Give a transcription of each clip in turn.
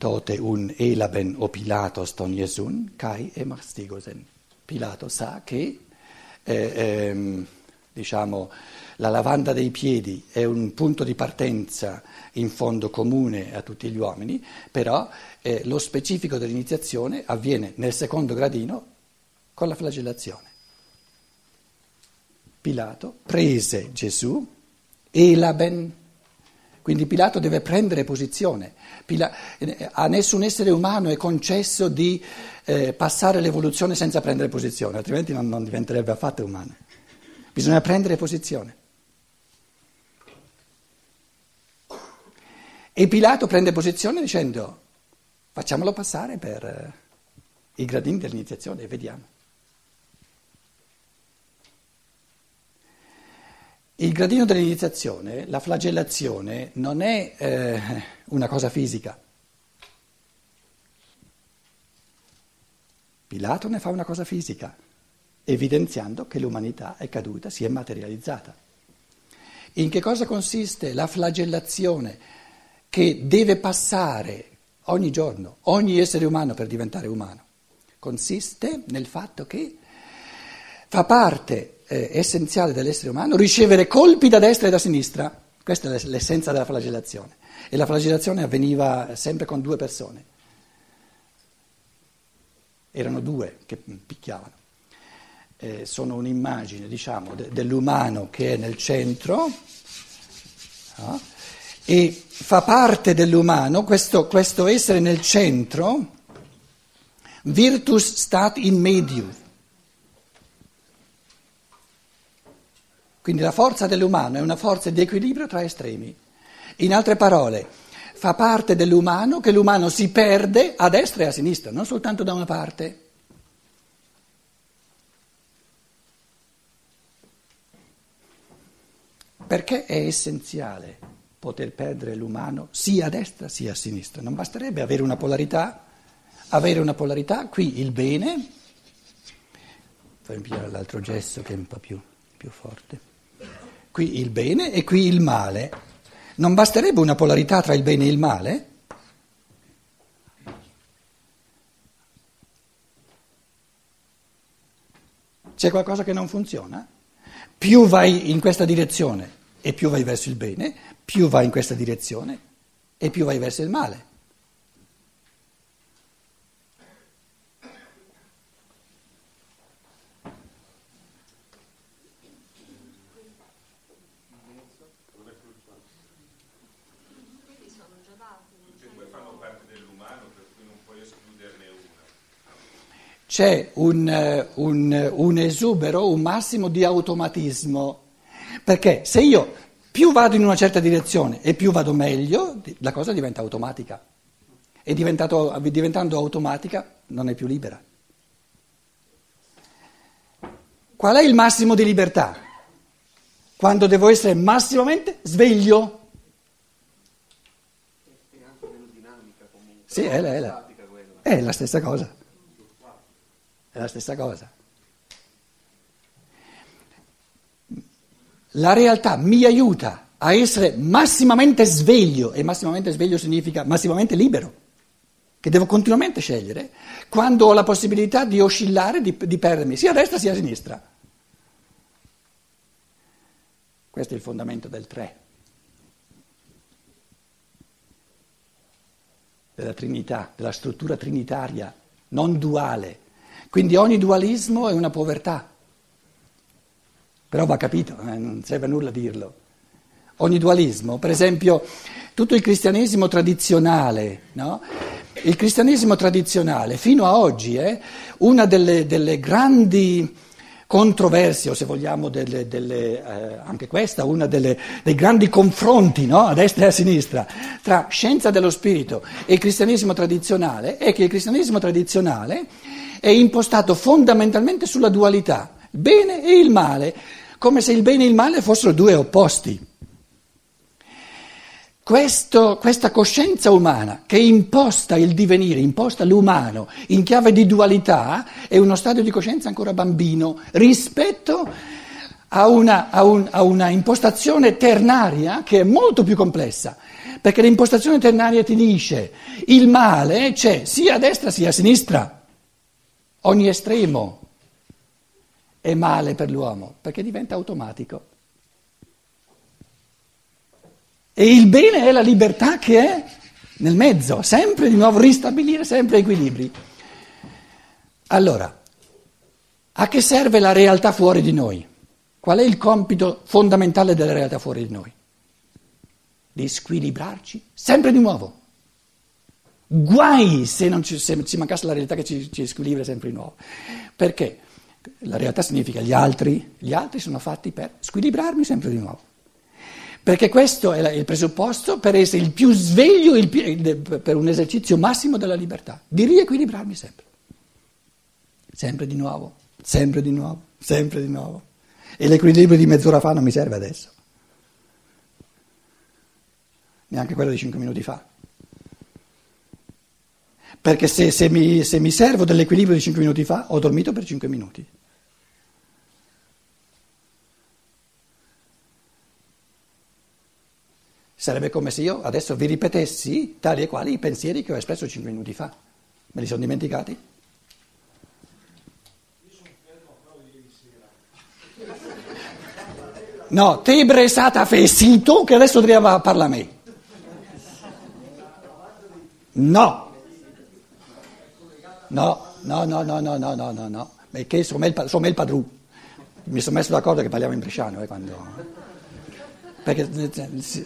tote un elaben o Pilatos ton Jesun, kai e mastigosen. Pilato sa che eh, ehm, diciamo, la lavanda dei piedi è un punto di partenza in fondo comune a tutti gli uomini, però eh, lo specifico dell'iniziazione avviene nel secondo gradino con la flagellazione. Pilato prese Gesù e la ben. Quindi Pilato deve prendere posizione. Pila- a nessun essere umano è concesso di eh, passare l'evoluzione senza prendere posizione, altrimenti non, non diventerebbe affatto umano. Bisogna prendere posizione. E Pilato prende posizione dicendo facciamolo passare per eh, i gradini dell'iniziazione e vediamo. Il gradino dell'iniziazione, la flagellazione, non è eh, una cosa fisica. Pilato ne fa una cosa fisica, evidenziando che l'umanità è caduta, si è materializzata. In che cosa consiste la flagellazione che deve passare ogni giorno, ogni essere umano per diventare umano? Consiste nel fatto che fa parte eh, essenziale dell'essere umano ricevere colpi da destra e da sinistra. Questa è l'essenza della flagellazione. E la flagellazione avveniva sempre con due persone. Erano due che picchiavano. Eh, sono un'immagine, diciamo, de- dell'umano che è nel centro no? e fa parte dell'umano, questo, questo essere nel centro, virtus stat in medium. Quindi la forza dell'umano è una forza di equilibrio tra estremi. In altre parole, fa parte dell'umano che l'umano si perde a destra e a sinistra, non soltanto da una parte. Perché è essenziale poter perdere l'umano sia a destra sia a sinistra? Non basterebbe avere una polarità, avere una polarità, qui il bene, fammi pigliare l'altro gesto che è un po' più, più forte qui il bene e qui il male. Non basterebbe una polarità tra il bene e il male? C'è qualcosa che non funziona? Più vai in questa direzione e più vai verso il bene, più vai in questa direzione e più vai verso il male. C'è un, un, un, esubero, un massimo di automatismo, perché se io più vado in una certa direzione e più vado meglio, la cosa diventa automatica e diventando automatica non è più libera. Qual è il massimo di libertà? Quando devo essere massimamente sveglio. Sì, è la, è la, è la stessa cosa. È la stessa cosa. La realtà mi aiuta a essere massimamente sveglio, e massimamente sveglio significa massimamente libero, che devo continuamente scegliere, quando ho la possibilità di oscillare, di, di perdermi sia a destra sia a sinistra. Questo è il fondamento del tre, della Trinità, della struttura trinitaria, non duale. Quindi ogni dualismo è una povertà. Però va capito, eh, non serve a nulla dirlo. Ogni dualismo, per esempio, tutto il cristianesimo tradizionale, no? Il cristianesimo tradizionale fino a oggi è una delle, delle grandi controversie, o se vogliamo, delle, delle, eh, anche questa, delle, dei grandi confronti no? a destra e a sinistra tra scienza dello spirito e cristianesimo tradizionale, è che il cristianesimo tradizionale è impostato fondamentalmente sulla dualità, il bene e il male, come se il bene e il male fossero due opposti. Questo, questa coscienza umana che imposta il divenire, imposta l'umano in chiave di dualità, è uno stadio di coscienza ancora bambino rispetto a una, a un, a una impostazione ternaria che è molto più complessa. Perché l'impostazione ternaria ti dice il male c'è sia a destra sia a sinistra, ogni estremo è male per l'uomo, perché diventa automatico. E il bene è la libertà che è nel mezzo, sempre di nuovo ristabilire sempre equilibri. Allora, a che serve la realtà fuori di noi? Qual è il compito fondamentale della realtà fuori di noi? Di squilibrarci sempre di nuovo. Guai se, ci, se ci mancasse la realtà che ci, ci squilibra sempre di nuovo. Perché? La realtà significa gli altri, gli altri sono fatti per squilibrarmi sempre di nuovo. Perché questo è il presupposto per essere il più sveglio il più, per un esercizio massimo della libertà, di riequilibrarmi sempre. Sempre di nuovo, sempre di nuovo, sempre di nuovo. E l'equilibrio di mezz'ora fa non mi serve adesso. Neanche quello di cinque minuti fa. Perché se, se, mi, se mi servo dell'equilibrio di cinque minuti fa, ho dormito per cinque minuti. Sarebbe come se io adesso vi ripetessi tali e quali i pensieri che ho espresso cinque minuti fa. Me li sono dimenticati? No, tebre sata fesito che adesso doveva parlare a me. No. No, no, no, no, no, no, no, no, no. Perché sono il, sono il padrù. Mi sono messo d'accordo che parliamo in bresciano eh, quando... Perché si,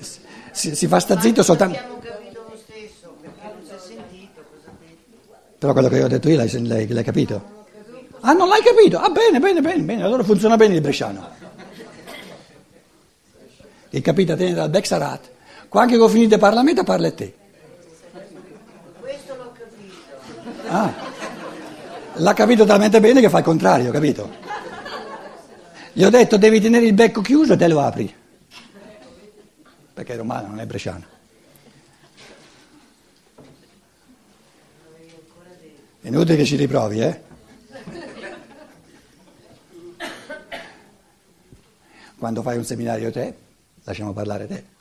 si, si fa sta zitto soltanto... Abbiamo capito lo stesso, perché non si è sentito cosa Però quello che io ho detto io l'hai, l'hai, l'hai capito? Ah, non l'hai capito? Ah, bene, bene, bene, bene, allora funziona bene il bresciano. Il capitano dal Bexarat. Quando ho finito di Parlamento parla a te. Questo l'ho capito. Ah, l'ha capito talmente bene che fa il contrario, capito? Gli ho detto devi tenere il becco chiuso e te lo apri perché è romano, non è bresciano. È inutile che ci riprovi, eh? Quando fai un seminario te, lasciamo parlare te.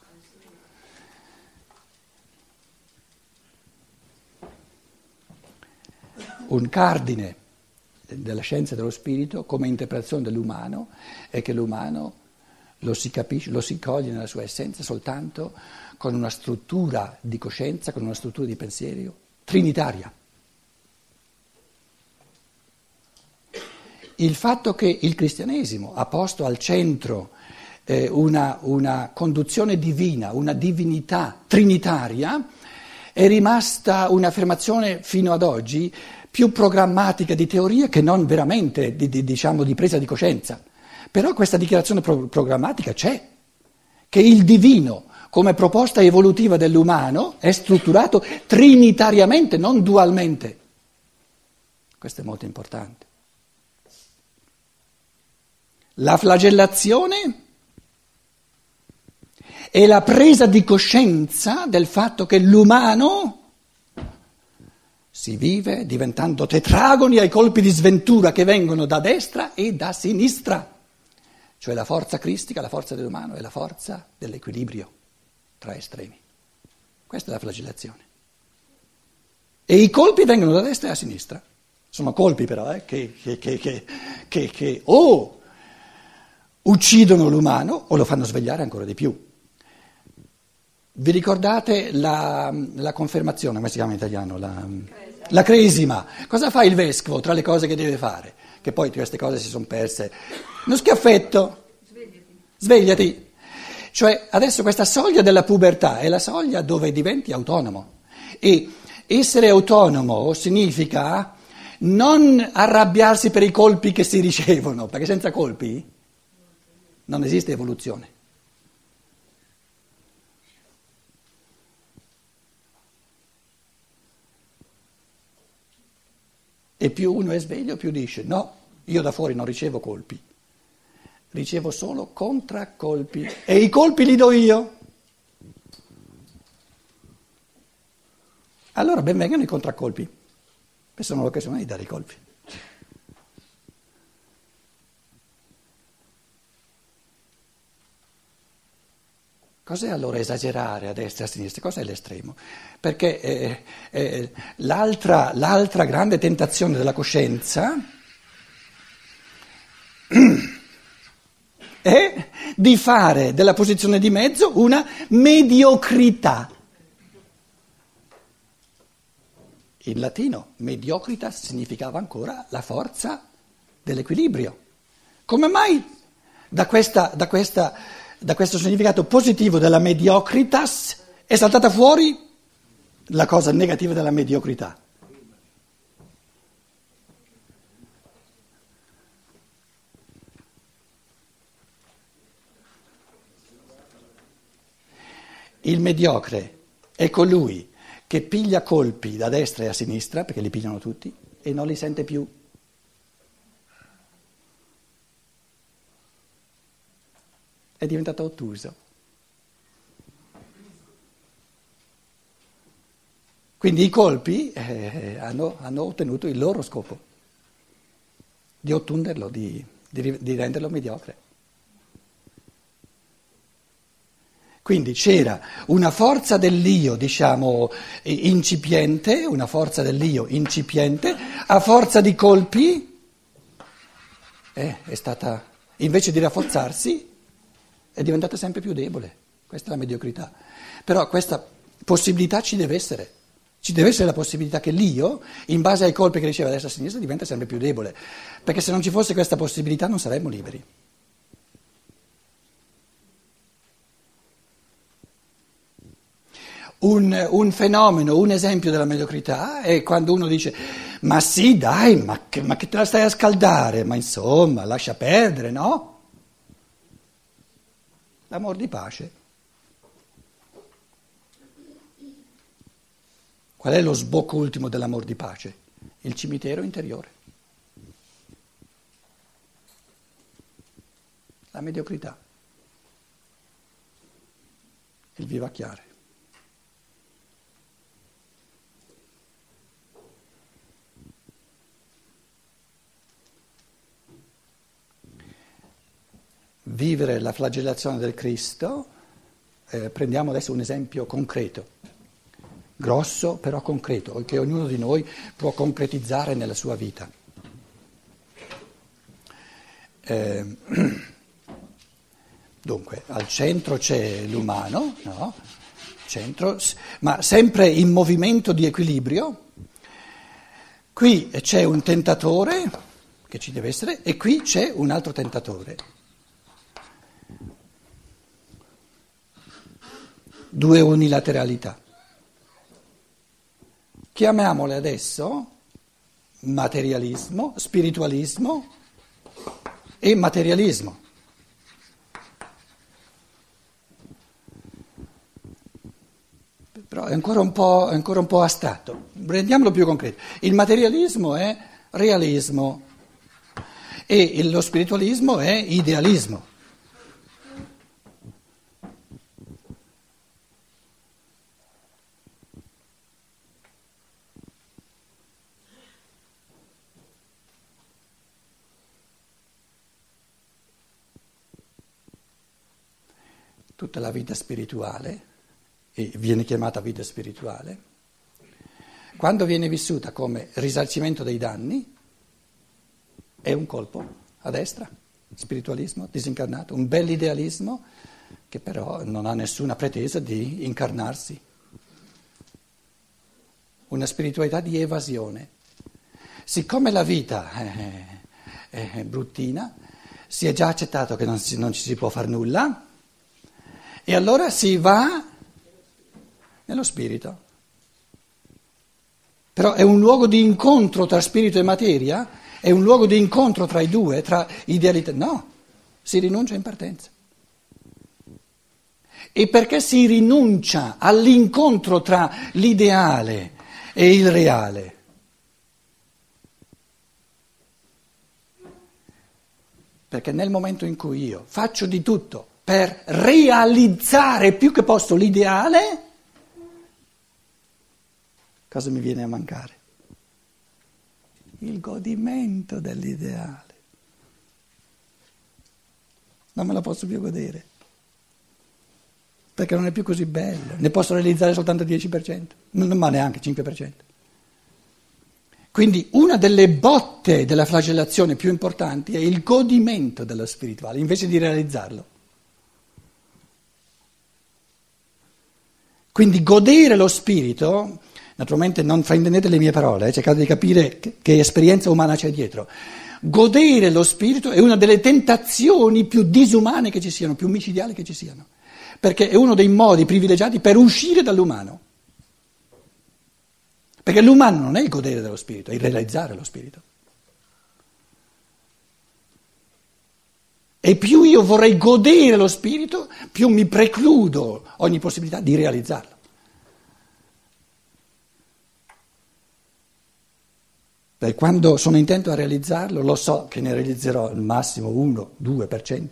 Un cardine della scienza dello spirito come interpretazione dell'umano è che l'umano lo si capisce, lo si coglie nella sua essenza soltanto con una struttura di coscienza, con una struttura di pensiero trinitaria. Il fatto che il cristianesimo ha posto al centro eh, una, una conduzione divina, una divinità trinitaria, è rimasta un'affermazione fino ad oggi più programmatica di teoria che non veramente di, di, diciamo, di presa di coscienza. Però questa dichiarazione pro- programmatica c'è, che il divino come proposta evolutiva dell'umano è strutturato trinitariamente, non dualmente. Questo è molto importante. La flagellazione è la presa di coscienza del fatto che l'umano si vive diventando tetragoni ai colpi di sventura che vengono da destra e da sinistra. Cioè la forza cristica, la forza dell'umano è la forza dell'equilibrio tra estremi. Questa è la flagellazione. E i colpi vengono da destra e da sinistra. Sono colpi però eh, che, che, che, che o uccidono l'umano o lo fanno svegliare ancora di più. Vi ricordate la, la confermazione, come si chiama in italiano? La, la cresima. Cosa fa il vescovo tra le cose che deve fare? che poi queste cose si sono perse. Uno schiaffetto, svegliati. svegliati. Cioè adesso questa soglia della pubertà è la soglia dove diventi autonomo e essere autonomo significa non arrabbiarsi per i colpi che si ricevono, perché senza colpi non esiste evoluzione. E più uno è sveglio, più dice no, io da fuori non ricevo colpi, ricevo solo contraccolpi e i colpi li do io. Allora benvengano i contraccolpi, che sono l'occasione di dare i colpi. Cos'è allora esagerare a destra e a sinistra? Cos'è l'estremo? Perché eh, eh, l'altra, l'altra grande tentazione della coscienza è di fare della posizione di mezzo una mediocrità. In latino mediocritas significava ancora la forza dell'equilibrio. Come mai da, questa, da, questa, da questo significato positivo della mediocritas è saltata fuori la cosa negativa della mediocrità? Il mediocre è colui che piglia colpi da destra e a sinistra, perché li pigliano tutti, e non li sente più. È diventato ottuso. Quindi i colpi eh, hanno, hanno, ottenuto il loro scopo, di ottunderlo, di, di, di renderlo mediocre. Quindi c'era una forza dell'io, diciamo, incipiente, una forza dell'io incipiente, a forza di colpi, eh, è stata, invece di rafforzarsi, è diventata sempre più debole. Questa è la mediocrità. Però questa possibilità ci deve essere. Ci deve essere la possibilità che l'io, in base ai colpi che riceve a destra e a sinistra, diventa sempre più debole. Perché se non ci fosse questa possibilità non saremmo liberi. un, un, fenomeno, un esempio della mediocrità è quando uno dice ma sì dai, ma che, ma che te la stai a scaldare, ma insomma lascia perdere, no? L'amor di pace. Qual è lo sbocco ultimo dell'amor di pace? Il cimitero interiore. La mediocrità. Il vivacchiare. Vivere la flagellazione del Cristo, eh, prendiamo adesso un esempio concreto, grosso però concreto, che ognuno di noi può concretizzare nella sua vita. Eh, dunque, al centro c'è l'umano, no? centro, ma sempre in movimento di equilibrio. Qui c'è un tentatore che ci deve essere e qui c'è un altro tentatore. Due unilateralità. Chiamiamole adesso materialismo, spiritualismo e materialismo. Però è ancora un po', ancora un po astratto. Rendiamolo più concreto. Il materialismo è realismo e lo spiritualismo è idealismo. Tutta la vita spirituale, e viene chiamata vita spirituale, quando viene vissuta come risarcimento dei danni, è un colpo a destra, spiritualismo disincarnato, un bel idealismo che però non ha nessuna pretesa di incarnarsi, una spiritualità di evasione. Siccome la vita è, è bruttina, si è già accettato che non, si, non ci si può fare nulla, e allora si va nello spirito. Però è un luogo di incontro tra spirito e materia? È un luogo di incontro tra i due, tra idealità? No, si rinuncia in partenza. E perché si rinuncia all'incontro tra l'ideale e il reale? Perché nel momento in cui io faccio di tutto per realizzare più che posso l'ideale, cosa mi viene a mancare? Il godimento dell'ideale. Non me la posso più godere. perché non è più così bello, ne posso realizzare soltanto il 10%, ma neanche il 5%. Quindi una delle botte della flagellazione più importanti è il godimento dello spirituale, invece di realizzarlo. Quindi godere lo spirito, naturalmente non fraintendete le mie parole, eh, cercate di capire che, che esperienza umana c'è dietro. Godere lo spirito è una delle tentazioni più disumane che ci siano, più micidiali che ci siano, perché è uno dei modi privilegiati per uscire dall'umano. Perché l'umano non è il godere dello spirito, è il realizzare lo spirito. E più io vorrei godere lo spirito, più mi precludo ogni possibilità di realizzarlo. Perché quando sono intento a realizzarlo, lo so che ne realizzerò al massimo 1-2%.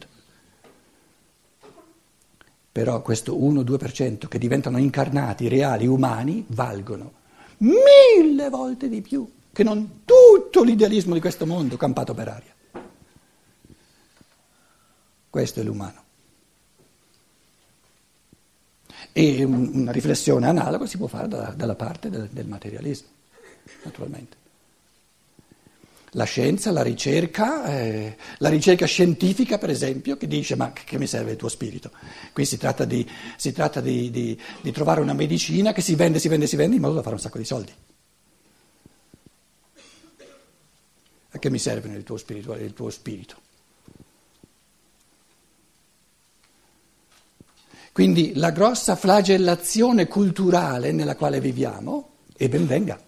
Però questo 1-2% che diventano incarnati, reali, umani, valgono mille volte di più che non tutto l'idealismo di questo mondo campato per aria. Questo è l'umano. E una riflessione analoga si può fare dalla, dalla parte del, del materialismo, naturalmente. La scienza, la ricerca, eh, la ricerca scientifica per esempio, che dice ma che mi serve il tuo spirito? Qui si tratta, di, si tratta di, di, di, trovare una medicina che si vende, si vende, si vende in modo da fare un sacco di soldi. A che mi serve il tuo, il tuo spirito? Quindi la grossa flagellazione culturale nella quale viviamo, e ben venga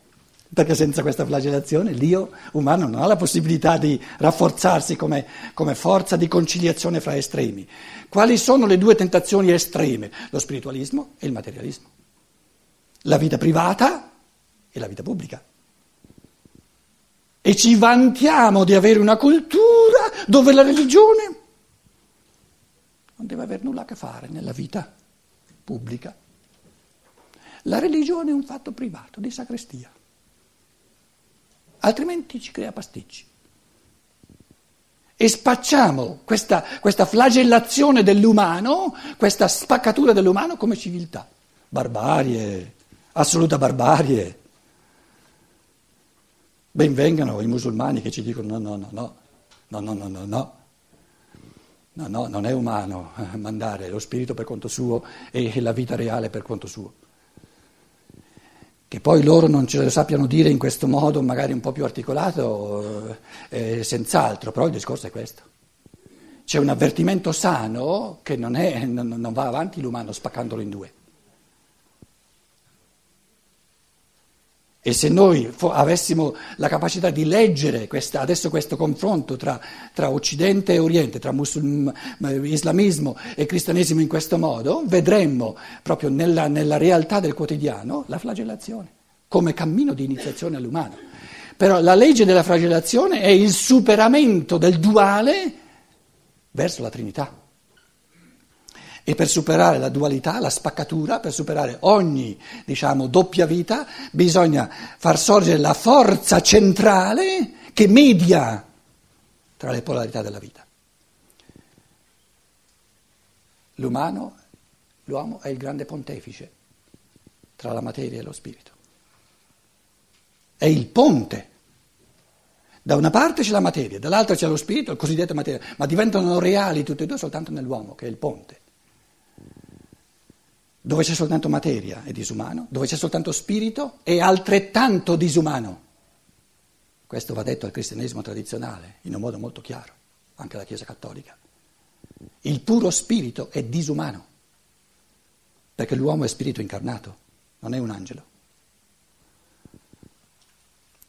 perché senza questa flagellazione l'io umano non ha la possibilità di rafforzarsi come, come, forza di conciliazione fra estremi. Quali sono le due tentazioni estreme? Lo spiritualismo e il materialismo. La vita privata e la vita pubblica. E ci vantiamo di avere una cultura dove la religione non deve avere nulla a che fare nella vita pubblica. La religione è un fatto privato di sacrestia altrimenti ci crea pasticci. E spacciamo questa, questa flagellazione dell'umano, questa spaccatura dell'umano come civiltà. Barbarie, assoluta barbarie. Benvengano i musulmani che ci dicono no, no, no, no, no, no, no, no. No, no, non è umano mandare lo spirito per conto suo e la vita reale per conto suo. Che poi loro non ce lo sappiano dire in questo modo, magari un po' più articolato, eh, senz'altro, però il discorso è questo. C'è un avvertimento sano che non, è, non, non va avanti l'umano spaccandolo in due. E se noi avessimo la capacità di leggere questa, adesso questo confronto tra, tra, Occidente e Oriente, tra musulm, islamismo e cristianesimo in questo modo, vedremmo proprio nella, nella realtà del quotidiano la flagellazione come cammino di iniziazione all'umano. Però la legge della flagellazione è il superamento del duale verso la Trinità. E per superare la dualità, la spaccatura, per superare ogni, diciamo, doppia vita, bisogna far sorgere la forza centrale che media tra le polarità della vita. L'umano, l'uomo è il grande pontefice tra la materia e lo spirito. È il ponte. Da una parte c'è la materia, dall'altra c'è lo spirito, il cosiddetto materia, ma diventano reali tutti e due soltanto nell'uomo, che è il ponte. Dove c'è soltanto materia è disumano, dove c'è soltanto spirito è altrettanto disumano. Questo va detto al cristianesimo tradizionale in un modo molto chiaro, anche alla Chiesa cattolica. Il puro spirito è disumano, perché l'uomo è spirito incarnato, non è un angelo.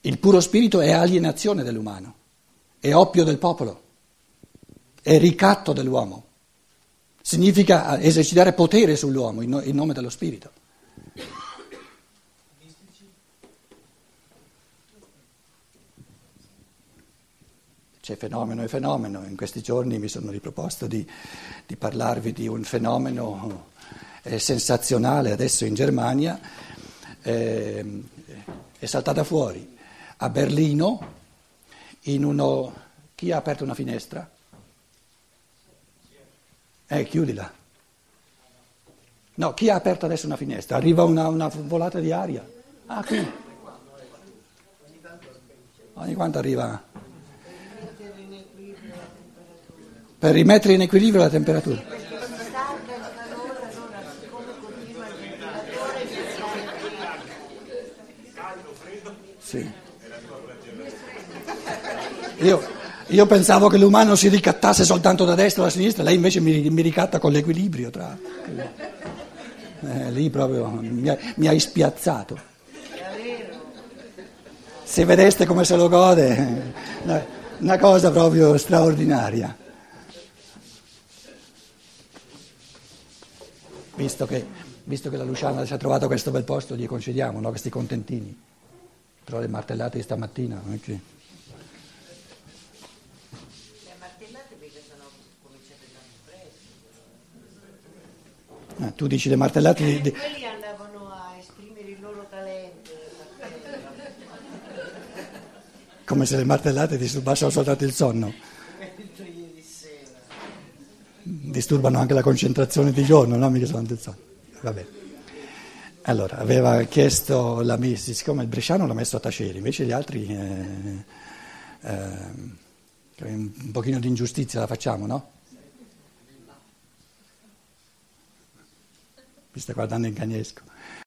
Il puro spirito è alienazione dell'umano, è oppio del popolo, è ricatto dell'uomo. Significa esercitare potere sull'uomo in nome dello Spirito. C'è fenomeno e fenomeno. In questi giorni mi sono riproposto di, di parlarvi di un fenomeno eh, sensazionale adesso in Germania. Eh, è saltata fuori a Berlino in uno... Chi ha aperto una finestra? Eh, chiudila. No, chi ha aperto adesso una finestra? Arriva una, una volata di aria. Ah, qui. Ogni quanto arriva. Per rimettere in equilibrio la temperatura. Sì. Io, io pensavo che l'umano si ricattasse soltanto da destra o da sinistra, lei invece mi, mi ricatta con l'equilibrio. Tra... Eh, lì proprio mi ha, mi ha ispiazzato. Se vedeste come se lo gode, una, una cosa proprio straordinaria. Visto che, visto che la Luciana ci ha trovato questo bel posto, gli concediamo no? questi contentini. Però le martellate di stamattina, non è che... Le martellate perché sono cominciate tanto eh, tu dici le martellate di... di- Quelli andavano a esprimere il loro talento. come se le martellate disturbassero soltanto il sonno. Disturbano anche la concentrazione di giorno, no? Mica soltanto il sonno. Vabbè. Allora, aveva chiesto la messa, siccome il bresciano l'ha messo a tacere, invece gli altri eh, eh, un pochino di ingiustizia la facciamo, no? Mi sta guardando in cagnesco.